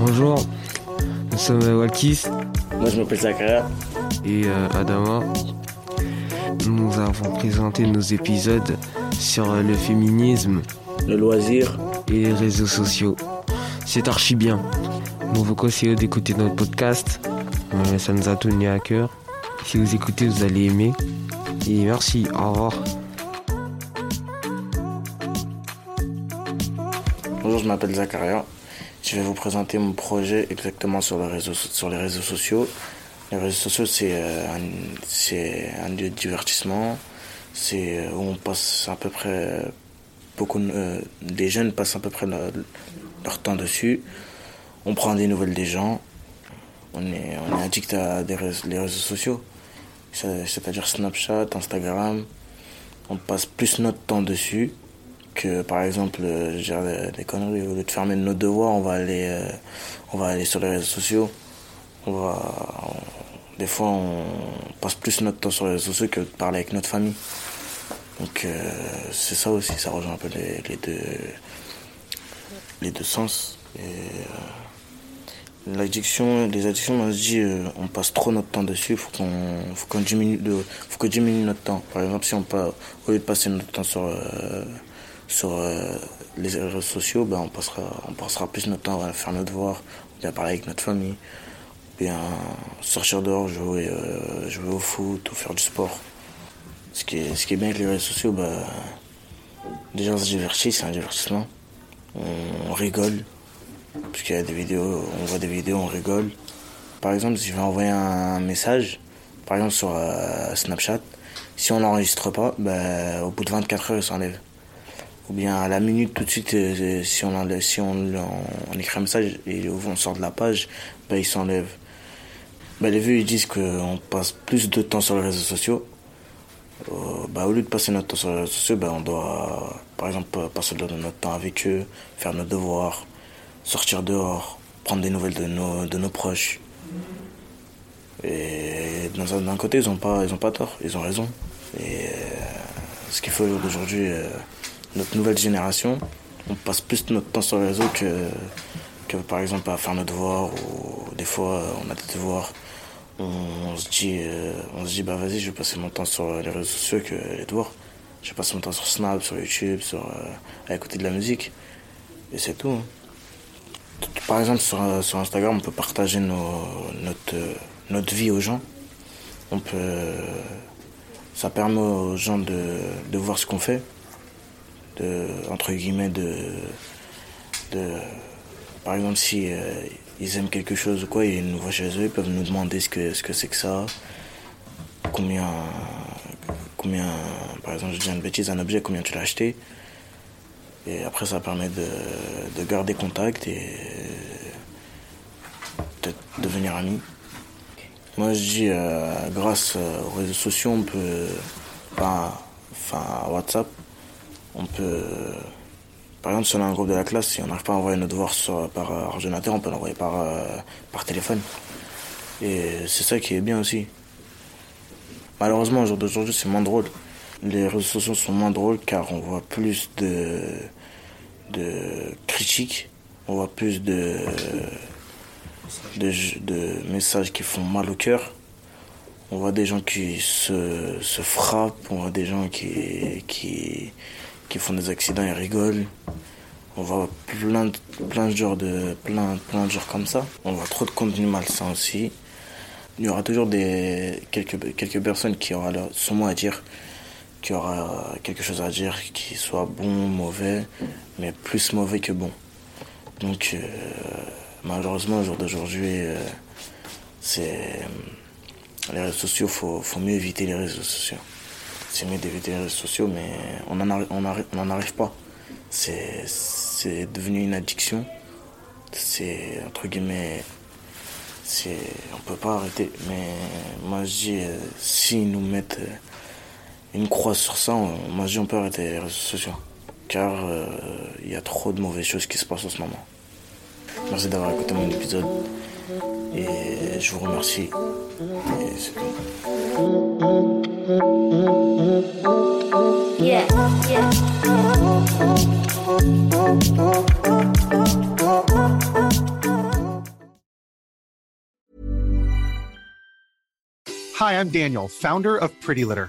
Bonjour, nous sommes Walkis Moi je m'appelle Zakaria. et euh, Adama. Nous avons présenté nos épisodes sur euh, le féminisme Le loisir, et les réseaux sociaux. C'est archi bien. Nous vous conseillons d'écouter notre podcast. Ça nous a tenu à cœur. Si vous écoutez, vous allez aimer. Et merci, au revoir. bonjour je m'appelle Zakaria. Je vais vous présenter mon projet exactement sur les réseaux, sociaux. Les réseaux sociaux c'est euh, un, un lieu de divertissement. C'est euh, où on passe à peu près beaucoup euh, des jeunes passent à peu près leur temps dessus. On prend des nouvelles des gens. On est, on est addict à des réseaux, les réseaux sociaux. C'est- C'est-à-dire Snapchat, Instagram. On passe plus notre temps dessus que par exemple euh, je dirais des, conneries au lieu de fermer nos devoirs on va aller euh, on va aller sur les réseaux sociaux on va des fois on passe plus notre temps sur les réseaux sociaux que de parler avec notre famille donc euh, c'est ça aussi ça rejoint un peu les, deux les deux sens euh, l'addiction les addictions on se dit euh, on passe trop notre temps dessus faut qu'on faut qu'on diminue faut diminue notre temps par exemple si on pas au lieu de passer notre temps sur euh, sur euh, les réseaux sociaux, ben, on, passera, on passera plus notre temps à faire nos devoirs, bien parler avec notre famille, bien sortir dehors, jouer, jouer au foot ou faire du sport. Ce qui est, ce qui est bien avec les réseaux sociaux, ben, déjà on se divertit, c'est un divertissement. On rigole, parce qu'il y a des vidéos, on voit des vidéos, on rigole. Par exemple, si je vais envoyer un message, par exemple sur euh, Snapchat, si on n'enregistre pas, ben, au bout de 24 heures, il s'enlève. Ou bien à la minute tout de suite euh, si on écrit un message et on sort de la page ben il s'enlève. Ben, les vues ils disent qu'on passe plus de temps sur les réseaux sociaux. Euh, au lieu de passer notre temps sur les réseaux sociaux on doit par exemple passer notre temps avec eux faire nos devoirs sortir dehors prendre des nouvelles de nos, de nos proches et d'un côté ils ont pas ils ont pas tort ils ont raison et euh, ce qu'il faut aujourd'hui euh, notre nouvelle génération, on passe plus notre temps sur les réseaux que, que par exemple à faire nos devoirs ou des fois on a des devoirs. On, se dit, euh, on se dit bah vas-y je vais passer mon temps sur les réseaux sociaux que les devoirs. Je vais passer mon temps sur Snap, sur YouTube, sur, à écouter de la musique. Et c'est tout. hein. Par exemple sur, euh, sur Instagram on peut partager notre, euh, notre vie aux gens. On peut, ça permet aux gens de, de voir ce qu'on fait de entre guillemets de de par exemple si euh, ils aiment quelque chose ou quoi ils nous voient chez eux ils peuvent nous demander ce que ce que c'est que ça combien combien par exemple je dis une bêtise un objet combien tu l'as acheté et après ça permet de, de garder contact et de devenir amis moi je dis euh, grâce euh, aux réseaux sociaux on peut enfin enfin WhatsApp on peut. Par exemple, si on a un groupe de la classe, si on n'arrive pas à envoyer nos devoirs sur, par euh, ordinateur, on peut l'envoyer par, euh, par téléphone. Et c'est ça qui est bien aussi. Malheureusement, au jour d'aujourd'hui, c'est moins drôle. Les réseaux sociaux sont moins drôles car on voit plus de, de critiques, on voit plus de, messages qui font mal au cœur. On voit des gens qui se, frappent, on voit des gens qui, font des accidents et rigolent. On voit plein de, plein de genres comme ça. On voit trop de contenu malsain aussi. Il y aura toujours des quelques personnes qui aura leur, son mot à dire, qui aura quelque chose à dire, qui soit bon, mauvais, mais plus mauvais que bon. Donc euh, malheureusement, au jour d'aujourd'hui, euh, c'est les réseaux sociaux, faut, faut mieux éviter les réseaux sociaux. C'est mieux d'éviter les réseaux sociaux, mais on n'en arrive pas. C'est devenu une addiction. C'est, entre guillemets, on peut pas arrêter. Mais moi, je dis, euh, s'ils nous mettent euh, une croix sur ça, moi, peut arrêter les réseaux sociaux. Car euh, il y a trop de mauvaises choses qui se passent en ce moment. Merci d'avoir écouté mon épisode. Et je vous remercie. C'est tout. Hi, I'm Daniel, founder of Pretty Litter.